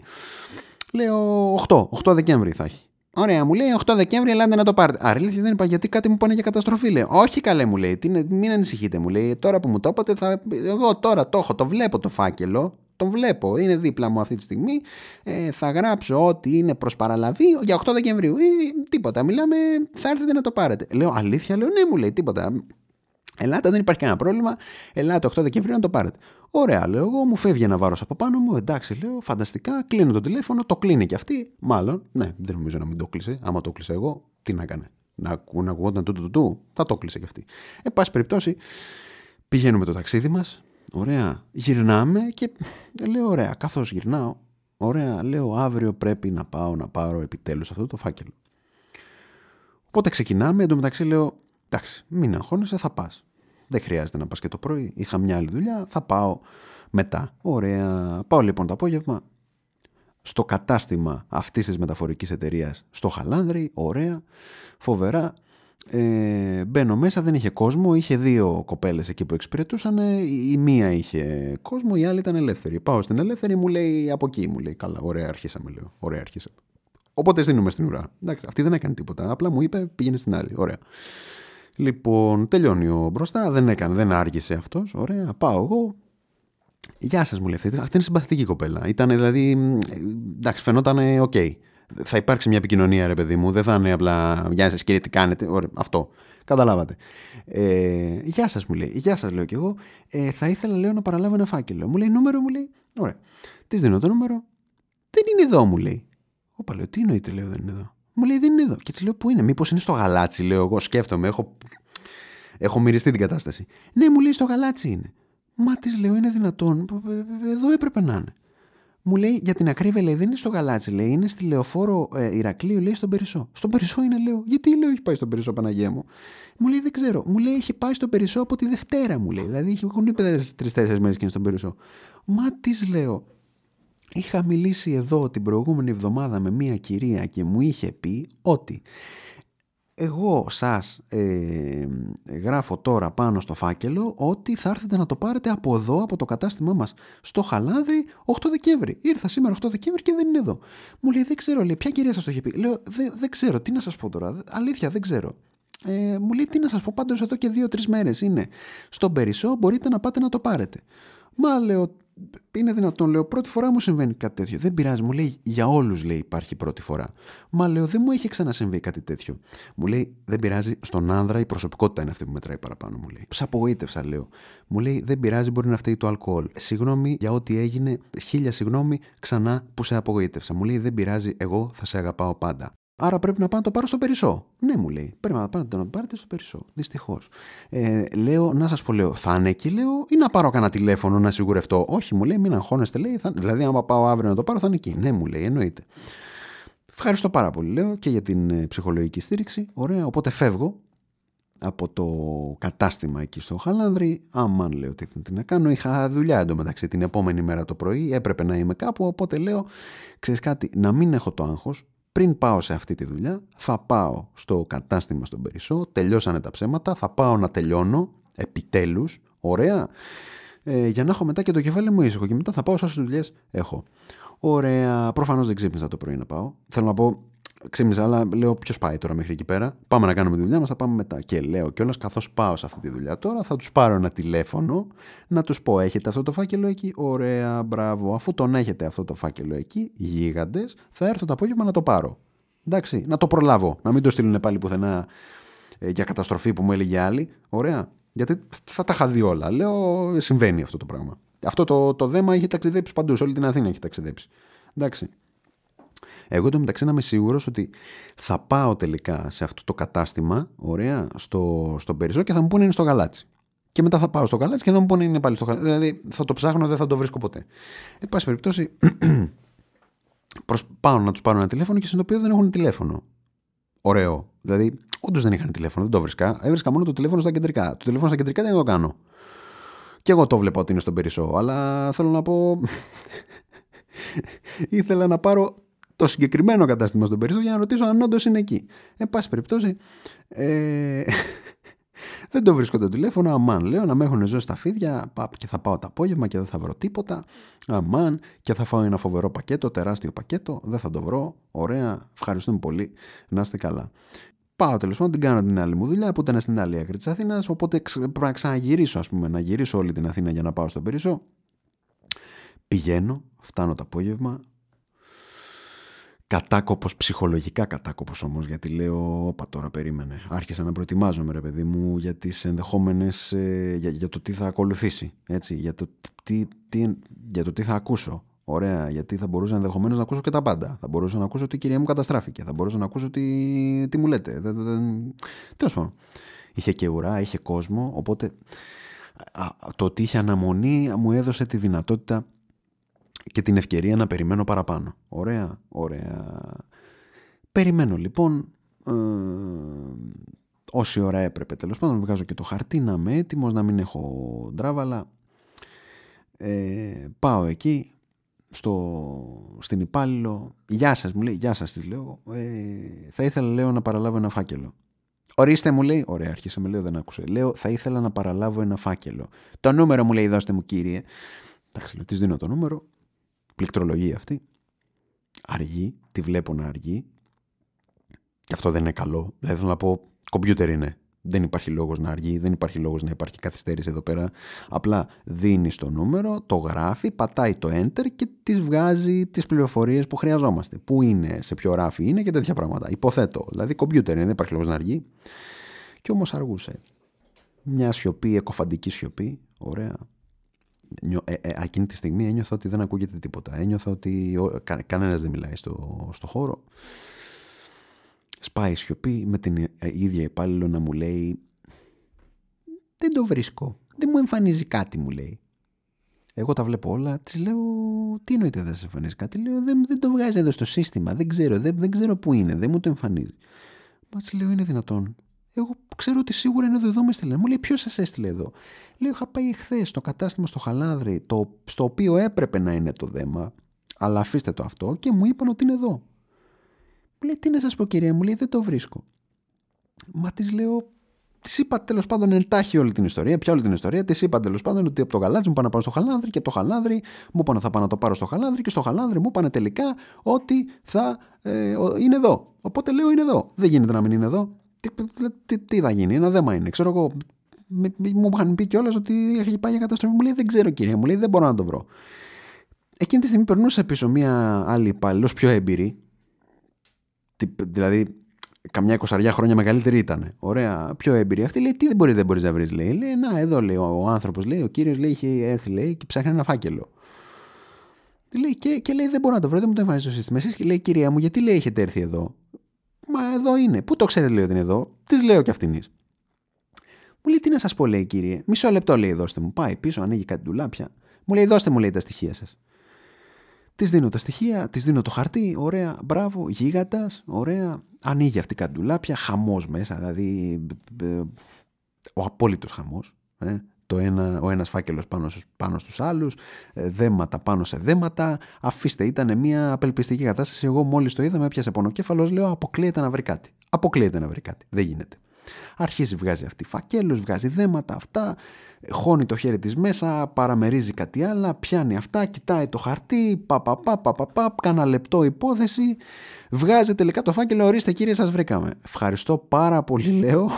Λέω 8, 8 Δεκέμβρη θα έχει. Ωραία, μου λέει 8 Δεκέμβρη, ελάτε να το πάρετε. Άρα αλήθεια δεν είπα γιατί κάτι μου πάνε για καταστροφή. Λέω, Όχι καλέ, μου λέει, τι, είναι- μην ανησυχείτε, μου λέει. Τώρα που μου το είπατε, θα... εγώ τώρα το έχω, το βλέπω το φάκελο. Τον βλέπω, είναι δίπλα μου αυτή τη στιγμή. Ε, θα γράψω ότι είναι προς παραλαβή για 8 Δεκεμβρίου. Ε, τίποτα, μιλάμε, θα έρθετε να το πάρετε. Λέω, Αλήθεια, λέω, ναι, μου λέει, τίποτα. Ελάτε, δεν υπάρχει κανένα πρόβλημα. Ελάτε 8 Δεκεμβρίου να το πάρετε. Ωραία, λέω εγώ, μου φεύγει ένα βάρος από πάνω μου. Εντάξει, λέω, φανταστικά. Κλείνω το τηλέφωνο, το κλείνει και αυτή. Μάλλον, ναι, δεν νομίζω να μην το κλείσε. Άμα το κλείσε εγώ, τι να έκανε. Να, ακού- να ακουγόταν του, του, του, του, θα το κλείσε και αυτή. Ε, πάση περιπτώσει, πηγαίνουμε το ταξίδι μας. Ωραία, γυρνάμε και λέω, ωραία, καθώς γυρνάω, ωραία, λέω, αύριο πρέπει να πάω να πάρω επιτέλους αυτό το φάκελο. Οπότε ξεκινάμε, εντωμεταξύ λέω, εντάξει, μην αγχώνεσαι, θα πας. Δεν χρειάζεται να πας και το πρωί. Είχα μια άλλη δουλειά, θα πάω μετά. Ωραία. Πάω λοιπόν το απόγευμα στο κατάστημα αυτής της μεταφορικής εταιρείας στο Χαλάνδρη, ωραία, φοβερά. Ε, μπαίνω μέσα, δεν είχε κόσμο, είχε δύο κοπέλες εκεί που εξυπηρετούσαν, η η μία είχε κόσμο, η άλλη ήταν ελεύθερη. Πάω στην ελεύθερη, μου λέει από εκεί, μου λέει, καλά, ωραία αρχίσαμε, λέω, ωραία αρχίσαμε. Οπότε στήνομαι στην ουρά. Εντάξει, αυτή δεν έκανε τίποτα. Απλά μου είπε πήγαινε στην άλλη. Ωραία. Λοιπόν, τελειώνει ο μπροστά. Δεν έκανε, δεν άργησε αυτός. Ωραία. Πάω εγώ. Γεια σας, μου λέει αυτή. Αυτή είναι συμπαθητική κοπέλα. Ήταν δηλαδή. μ, ε, Εντάξει, φαινόταν οκ. Θα υπάρξει μια επικοινωνία, ρε παιδί μου. Δεν θα είναι απλά Γεια σας, κύριε, τι κάνετε. Ωραία, αυτό. Καταλάβατε. Ε, γεια σας, μου λέει. Γεια σας, λέω κι εγώ. Ε, θα ήθελα, λέω, να παραλάβω ένα φάκελο. Μου λέει νούμερο, μου λέει. Ωραία. Της δίνω το νούμερο. Δεν είναι εδώ, μου λέει. Όπα, λέω, τι εννοείται, λέω, δεν είναι εδώ. Μου λέει, δεν είναι εδώ. Και της λέω, πού είναι, μήπως είναι στο γαλάτσι, λέω εγώ. Σκέφτομαι, έχω, έχω μυριστεί την κατάσταση. Ναι, μου λέει, στο γαλάτσι είναι. Μα της λέω, είναι δυνατόν. Ε, ε, Εδώ έπρεπε να είναι. Μου λέει, για την ακρίβεια, λέει, δεν είναι στο γαλάτσι, λέει, είναι στη λεωφόρο ε, Ηρακλείου, λέει, στον Περισσό. Στον Περισσό είναι, λέω. Γιατί λέω, έχει πάει στον Περισσό, Παναγία μου. Μου λέει, δεν ξέρω. Μου λέει, έχει πάει στον Περισσό από τη Δευτέρα, μου λέει. Δηλαδή, έχουν είπε τρει-τέσσερι μέρες και είναι στον Περισσό. Μα της λέω, Είχα μιλήσει εδώ την προηγούμενη εβδομάδα με μία κυρία και μου είχε πει ότι εγώ σας ε, γράφω τώρα πάνω στο φάκελο ότι θα έρθετε να το πάρετε από εδώ, από το κατάστημά μας στο Χαλάνδρη 8 Δεκέμβρη. Ήρθα σήμερα 8 Δεκέμβρη και δεν είναι εδώ. Μου λέει δεν ξέρω, λέει, ποια κυρία σας το είχε πει. Λέω δεν, δεν ξέρω, τι να σας πω τώρα, αλήθεια δεν ξέρω. Ε, μου λέει τι να σας πω πάντως εδώ και δύο-τρεις μέρες είναι. Στον Περισσό μπορείτε να πάτε να το πάρετε. Μα λέω, είναι δυνατόν, λέω, πρώτη φορά μου συμβαίνει κάτι τέτοιο. Δεν πειράζει, μου λέει, για όλους λέει υπάρχει πρώτη φορά. Μα λέω, δεν μου έχει ξανασυμβεί κάτι τέτοιο. Μου λέει, δεν πειράζει, στον άνδρα η προσωπικότητα είναι αυτή που μετράει παραπάνω, μου λέει. Σ' απογοήτευσα, λέω. Μου λέει, δεν πειράζει, μπορεί να φταίει το αλκοόλ. Συγγνώμη για ό,τι έγινε, χίλια συγγνώμη ξανά που σε απογοήτευσα. Μου λέει, δεν πειράζει, εγώ θα σε αγαπάω πάντα. Άρα πρέπει να πάω να το πάρω στο Περισσό. Ναι, μου λέει. Πρέπει να πάτε να το πάρετε στο Περισσό. Δυστυχώς. Ε, λέω, να σας πω, λέω, θα είναι εκεί, λέω, ή να πάρω κανένα τηλέφωνο να σιγουρευτώ. Όχι, μου λέει, μην αγχώνεστε, λέει. Θα... Δηλαδή, άμα πάω αύριο να το πάρω, θα είναι εκεί. Ναι, μου λέει, εννοείται. Ευχαριστώ πάρα πολύ, λέω, και για την ε, ψυχολογική στήριξη. Ωραία, οπότε φεύγω από το κατάστημα εκεί στο Χαλάνδρη. Αμάν, λέω, τι, τι να κάνω. Είχα δουλειά εντωμεταξύ την επόμενη μέρα το πρωί. Έπρεπε να είμαι κάπου. Οπότε λέω, ξέρεις κάτι, να μην έχω το άγχος. Πριν πάω σε αυτή τη δουλειά, θα πάω στο κατάστημα στον Περισσό. Τελειώσανε τα ψέματα. Θα πάω να τελειώνω. Επιτέλους. Ωραία. Ε, για να έχω μετά και το κεφάλι μου ήσυχο. Και μετά θα πάω σε όσες δουλειές έχω. Ωραία. Προφανώς δεν ξύπνησα το πρωί να πάω. Θέλω να πω, ξύπνησα, αλλά λέω ποιος πάει τώρα μέχρι εκεί πέρα; Πάμε να κάνουμε τη δουλειά μας, θα πάμε μετά. Και λέω κιόλας, καθώς πάω σε αυτή τη δουλειά τώρα, θα τους πάρω ένα τηλέφωνο να τους πω: Έχετε αυτό το φάκελο εκεί; Ωραία, μπράβο. Αφού τον έχετε αυτό το φάκελο εκεί, γίγαντες, θα έρθω το απόγευμα να το πάρω. Εντάξει, να το προλάβω. Να μην το στείλουν πάλι πουθενά ε, για καταστροφή που μου έλεγε άλλη. Ωραία. Γιατί θα τα είχα δει όλα. Λέω, συμβαίνει αυτό το πράγμα. Αυτό το, το δέμα έχει ταξιδέψει παντού. Σε όλη την Αθήνα έχει ταξιδέψει. Εντάξει. Εγώ το μεταξύ να είμαι σίγουρος ότι θα πάω τελικά σε αυτό το κατάστημα, ωραία, στο, στον Περισσό και θα μου πούνε είναι στο γαλάτσι. Και μετά θα πάω στο γαλάτσι και θα μου πούνε είναι πάλι στο γαλάτσι. Δηλαδή θα το ψάχνω, δεν θα το βρίσκω ποτέ. Εν πάση περιπτώσει, προς, πάω να τους πάρω ένα τηλέφωνο και συνειδητοποιώ δεν έχουν τηλέφωνο. Ωραίο. Δηλαδή, όντως δεν είχαν τηλέφωνο, δεν το βρίσκα. Έβρισκα μόνο το τηλέφωνο στα κεντρικά. Το τηλέφωνο στα κεντρικά δεν το κάνω. Και εγώ το βλέπω ότι είναι στον Περισσό, αλλά θέλω να πω. ήθελα να πάρω το συγκεκριμένο κατάστημα στον Περισσό για να ρωτήσω αν όντως είναι εκεί. Εν πάση περιπτώσει, ε, δεν το βρίσκω το τηλέφωνο. Αμάν, λέω να με έχουν ζώσει στα φίδια πα, και θα πάω το απόγευμα και δεν θα βρω τίποτα. Αμάν, και θα φάω ένα φοβερό πακέτο, τεράστιο πακέτο. Δεν θα το βρω. Ωραία, ευχαριστούμε πολύ. Να είστε καλά. Πάω τέλος πάντων, την κάνω την άλλη μου δουλειά που ήταν στην άλλη άκρη της Αθήνας. Οπότε ξε- πρέπει να ξαναγυρίσω, ας πούμε, να γυρίσω όλη την Αθήνα για να πάω στον Περισσό. Πηγαίνω, φτάνω το απόγευμα. Κατάκοπος, ψυχολογικά κατάκοπος όμως, γιατί λέω, όπα τώρα περίμενε. Άρχισα να προετοιμάζομαι ρε παιδί μου για τις ενδεχόμενες, ε, για, για το τι θα ακολουθήσει, έτσι, για το τι, τι, για το τι θα ακούσω. Ωραία, γιατί θα μπορούσα ενδεχομένως να ακούσω και τα πάντα. Θα μπορούσα να ακούσω ότι η κυρία μου καταστράφηκε. Θα μπορούσα να ακούσω τι, τι μου λέτε. Δεν, δεν... Τέλος πάντων. Είχε και ουρά, είχε κόσμο. Οπότε α, το ότι είχε αναμονή μου έδωσε τη δυνατότητα και την ευκαιρία να περιμένω παραπάνω. Ωραία, ωραία. Περιμένω λοιπόν ε, όση ώρα έπρεπε τέλος πάντων. Βγάζω και το χαρτί να είμαι έτοιμος, να μην έχω ντράβαλα. Ε, πάω εκεί στο, στην υπάλληλο. Γεια σας μου λέει, γεια σας της λέω. Ε, θα ήθελα λέω να παραλάβω ένα φάκελο. Ορίστε μου λέει, ωραία άρχισε με λέω δεν άκουσε. Λέω θα ήθελα να παραλάβω ένα φάκελο. Το νούμερο μου λέει δώστε μου κύριε. Εντάξει λέω της δίνω το νούμερο. Πληκτρολογία αυτή. Αργή, τη βλέπω να αργεί. Και αυτό δεν είναι καλό. Δηλαδή θέλω να πω, κομπιούτερ είναι. Δεν υπάρχει λόγος να αργεί, δεν υπάρχει λόγος να υπάρχει καθυστέρηση εδώ πέρα. Απλά δίνει το νούμερο, το γράφει, πατάει το enter και τη βγάζει τις πληροφορίες που χρειαζόμαστε. Πού είναι, σε ποιο ράφι είναι και τέτοια πράγματα. Υποθέτω. Δηλαδή, κομπιούτερ είναι, δεν υπάρχει λόγος να αργεί. Και όμως αργούσε. Μια σιωπή, εκοφαντική σιωπή. Ωραία. Νιω, ε, ε, εκείνη τη στιγμή ένιωθα ότι δεν ακούγεται τίποτα. Ένιωθα ότι ο, κα, κανένας δεν μιλάει στο, στο χώρο. Σπάει η σιωπή με την ίδια υπάλληλο να μου λέει «Δεν το βρίσκω, δεν μου εμφανίζει κάτι» μου λέει. Εγώ τα βλέπω όλα, της λέω «Τι εννοείται δεν σε εμφανίζει κάτι» λέω δεν, δεν το βγάζει εδώ στο σύστημα, δεν ξέρω, δεν, δεν ξέρω που είναι, δεν μου το εμφανίζει. Μα της λέω «Είναι δυνατόν». Εγώ ξέρω ότι σίγουρα είναι εδώ, εδώ με έστειλε. Μου λέει ποιος σας έστειλε εδώ; Λέω είχα πάει εχθέ στο κατάστημα στο Χαλάνδρη, το, στο οποίο έπρεπε να είναι το δέμα, αλλά αφήστε το αυτό και μου είπαν ότι είναι εδώ. Μου λέει, τι να σας πω, κυρία, μου λέει, δεν το βρίσκω. Μα της λέω, της είπα τέλος πάντων εντάχει όλη την ιστορία, πια όλη την ιστορία. Της είπα τέλος πάντων ότι από το γαλάτσι μου πάνε να πάω στο χαλάνδρι και από το χαλάνδρι μου είπαν θα πάω να το πάρω στο χαλάνδρι και στο χαλάνδρι μου είπαν τελικά ότι θα ε, είναι εδώ. Οπότε λέω είναι εδώ. Δεν γίνεται να μην είναι εδώ. Τι, τι, τι θα γίνει, ένα δέμα είναι. Ξέρω εγώ, μου είχαν πει κιόλας ότι έχει πάει για καταστροφή. Μου λέει δεν ξέρω κυρία, μου λέει δεν μπορώ να το βρω. Εκείνη τη στιγμή περνούσε πίσω μία άλλη υπάλληλος πιο έμπειρη, δηλαδή καμιά εικοσαριά χρόνια μεγαλύτερη ήταν. Ωραία, πιο έμπειρη. Αυτή λέει: Τι δεν μπορεί, δεν μπορείς να βρεις, λέει. Λέει: Να, εδώ λέει ο, ο άνθρωπος, λέει, ο κύριος λέει, είχε έρθει λέει, και ψάχνει ένα φάκελο. Λέει, και, και λέει: Δεν μπορώ να το βρω, δεν μου το εμφανίζει το σύστημα. Εσείς και λέει: Κυρία μου, γιατί λέει έχετε έρθει εδώ. Μα εδώ είναι. Πού το ξέρετε, λέει ότι είναι εδώ. Τη λέω κι αυτήν. Μου λέει: Τι να σας πω, λέει κύριε. Μισό λεπτό, λέει: Δώστε μου. Πάει πίσω, ανοίγει κάτι ντουλάπια. Μου λέει: Δώστε μου, λέει τα στοιχεία σας. Της δίνω τα στοιχεία, της δίνω το χαρτί, ωραία, μπράβο, γίγαντας, ωραία. Ανοίγει αυτή η καντουλάπια, χαμός μέσα, δηλαδή ε, ο απόλυτος χαμός. Ε, το ένα, ο ένας φάκελος πάνω, πάνω στους άλλους, ε, δέματα πάνω σε δέματα. Αφήστε, ήταν μια απελπιστική κατάσταση. Εγώ μόλις το είδα με έπιασε πονοκέφαλος, λέω αποκλείεται να βρει κάτι. Αποκλείεται να βρει κάτι. Δεν γίνεται. Αρχίζει, βγάζει αυτή φακέλους, βγάζει δέματα, αυτά, χώνει το χέρι της μέσα, παραμερίζει κάτι άλλο, πιάνει αυτά, κοιτάει το χαρτί, πα πα πα πα πα, πα κάνα λεπτό υπόθεση, βγάζει τελικά το φάκελο, ορίστε κύριε σας βρήκαμε. Ευχαριστώ πάρα πολύ λέω.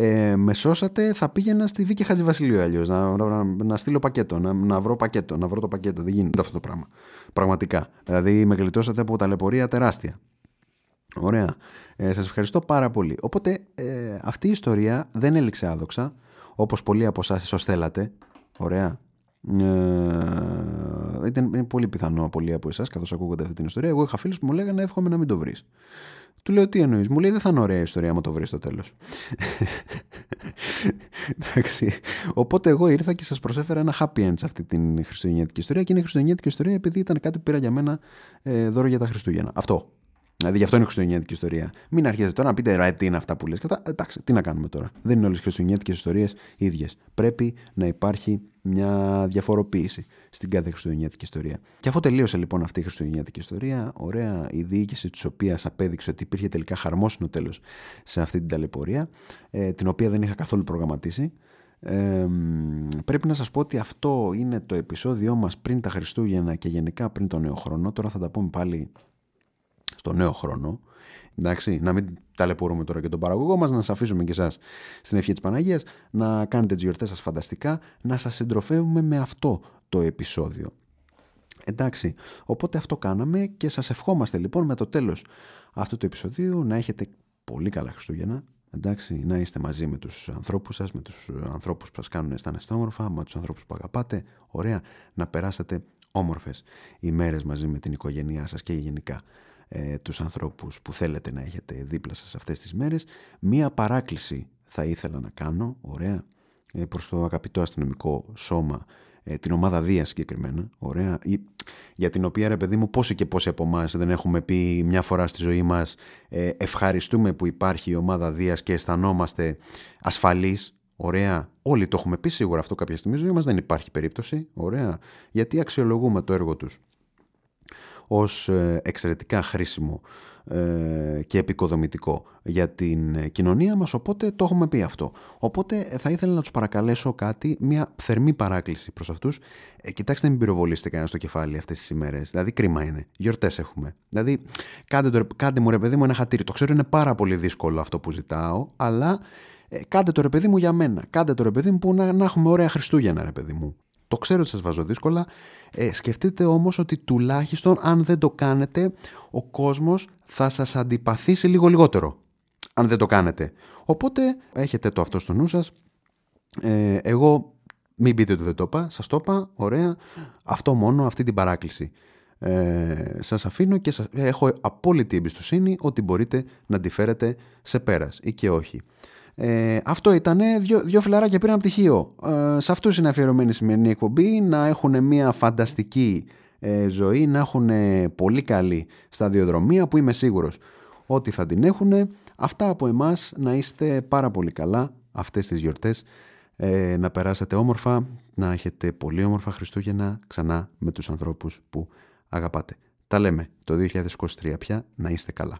Ε, με σώσατε, θα πήγαινα στη Βίκη Χατζηβασιλείου αλλιώς. Να, να, να, στείλω πακέτο, να, να βρω πακέτο, να βρω το πακέτο. Δεν γίνεται αυτό το πράγμα. Πραγματικά. Δηλαδή με γλιτώσατε από ταλαιπωρία τεράστια. Ωραία. Ε, σας ευχαριστώ πάρα πολύ. Οπότε ε, αυτή η ιστορία δεν έληξε άδοξα, όπως πολλοί από εσάς ίσως θέλατε. Ωραία. Ε, ήταν είναι πολύ πιθανό πολλοί από εσάς καθώς ακούγονται αυτή την ιστορία. Εγώ είχα φίλους που μου λέγανε εύχομαι να μην το βρεις. Του λέω τι εννοείς; Μου λέει δεν θα είναι ωραία ιστορία άμα το βρεις στο τέλος. Εντάξει. Οπότε εγώ ήρθα και σας προσέφερα ένα happy end σε αυτή την χριστουγεννιάτικη ιστορία και είναι χριστουγεννιάτικη ιστορία επειδή ήταν κάτι που πήρα για μένα ε, δώρο για τα Χριστούγεννα. Αυτό. Δηλαδή γι' αυτό είναι χριστουγεννιάτικη ιστορία. Μην αρχίσετε τώρα να πείτε ρε, τι είναι αυτά που λες. Εντάξει, τι να κάνουμε τώρα. Δεν είναι όλες οι χριστουγεννιάτικες ιστορίες ίδιες. Πρέπει να υπάρχει μια διαφοροποίηση στην κάθε χριστουγεννιάτικη ιστορία. Και αφού τελείωσε λοιπόν αυτή η χριστουγεννιάτικη ιστορία, ωραία η διοίκηση της οποίας απέδειξε ότι υπήρχε τελικά χαρμόσυνο τέλος σε αυτή την ταλαιπωρία, ε, την οποία δεν είχα καθόλου προγραμματίσει. Ε, πρέπει να σας πω ότι αυτό είναι το επεισόδιό μας πριν τα Χριστούγεννα και γενικά πριν τον νέο χρόνο. Τώρα θα τα πούμε πάλι στο νέο χρόνο. Εντάξει, να μην ταλαιπωρούμε τώρα και τον παραγωγό μας, να σας αφήσουμε και εσάς στην ευχή της Παναγίας, να κάνετε τις γιορτές σας φανταστικά, να σας συντροφεύουμε με αυτό το επεισόδιο. Εντάξει, οπότε αυτό κάναμε και σας ευχόμαστε λοιπόν με το τέλος αυτού του επεισοδίου να έχετε πολύ καλά Χριστούγεννα, εντάξει, να είστε μαζί με τους ανθρώπους σας, με τους ανθρώπους που σας κάνουν αισθάνεστε όμορφα, με τους ανθρώπους που αγαπάτε, ωραία, να περάσετε όμορφες ημέρες μαζί με την οικογένειά σας και γενικά ε, τους ανθρώπους που θέλετε να έχετε δίπλα σας αυτές τις μέρες. Μία παράκληση θα ήθελα να κάνω, ωραία, ε, προς το αγαπητό αστυνομικό σώμα, ε, την ομάδα Δία συγκεκριμένα, ωραία, για την οποία ρε παιδί μου πόσοι και πόσοι από εμάς δεν έχουμε πει μια φορά στη ζωή μας ε, ευχαριστούμε που υπάρχει η ομάδα Δίας και αισθανόμαστε ασφαλείς, Ωραία. Όλοι το έχουμε πει σίγουρα αυτό κάποια στιγμή ζωή μας, δεν υπάρχει περίπτωση. Ωραία. Γιατί αξιολογούμε το έργο τους ως ε, εξαιρετικά χρήσιμο ε, και επικοδομητικό για την ε, κοινωνία μας, οπότε το έχουμε πει αυτό. Οπότε θα ήθελα να τους παρακαλέσω κάτι, μια θερμή παράκληση προς αυτούς. Ε, κοιτάξτε μην πυροβολήσετε κανένα στο κεφάλι αυτές τις ημέρες, δηλαδή κρίμα είναι, γιορτές έχουμε. Δηλαδή κάντε, το, κάντε μου ρε παιδί μου ένα χατήρι, το ξέρω είναι πάρα πολύ δύσκολο αυτό που ζητάω, αλλά ε, κάντε το ρε παιδί μου για μένα, κάντε το ρε παιδί μου που να, να έχουμε ωραία Χριστούγεννα ρε παιδί μου. Το ξέρω ότι σας βάζω δύσκολα. Ε, σκεφτείτε όμως ότι τουλάχιστον αν δεν το κάνετε, ο κόσμος θα σας αντιπαθήσει λίγο λιγότερο. Αν δεν το κάνετε. Οπότε έχετε το αυτό στο νου σας. Ε, εγώ μην πείτε ότι δεν το είπα. Σας το είπα. Ωραία. Αυτό μόνο, αυτή την παράκληση. Ε, σας αφήνω και σας, έχω απόλυτη εμπιστοσύνη ότι μπορείτε να τη φέρετε σε πέρας ή και όχι. Ε, αυτό ήταν δύο, δύο φιλαράκια πήραν πτυχίο. Ε, σε αυτούς είναι αφιερωμένη η σημερινή εκπομπή να έχουν μια φανταστική ε, ζωή, να έχουν πολύ καλή σταδιοδρομία που είμαι σίγουρος ότι θα την έχουν. Αυτά από εμάς να είστε πάρα πολύ καλά αυτές τις γιορτές, ε, να περάσετε όμορφα, να έχετε πολύ όμορφα Χριστούγεννα ξανά με τους ανθρώπους που αγαπάτε. Τα λέμε το 2023 πια, να είστε καλά.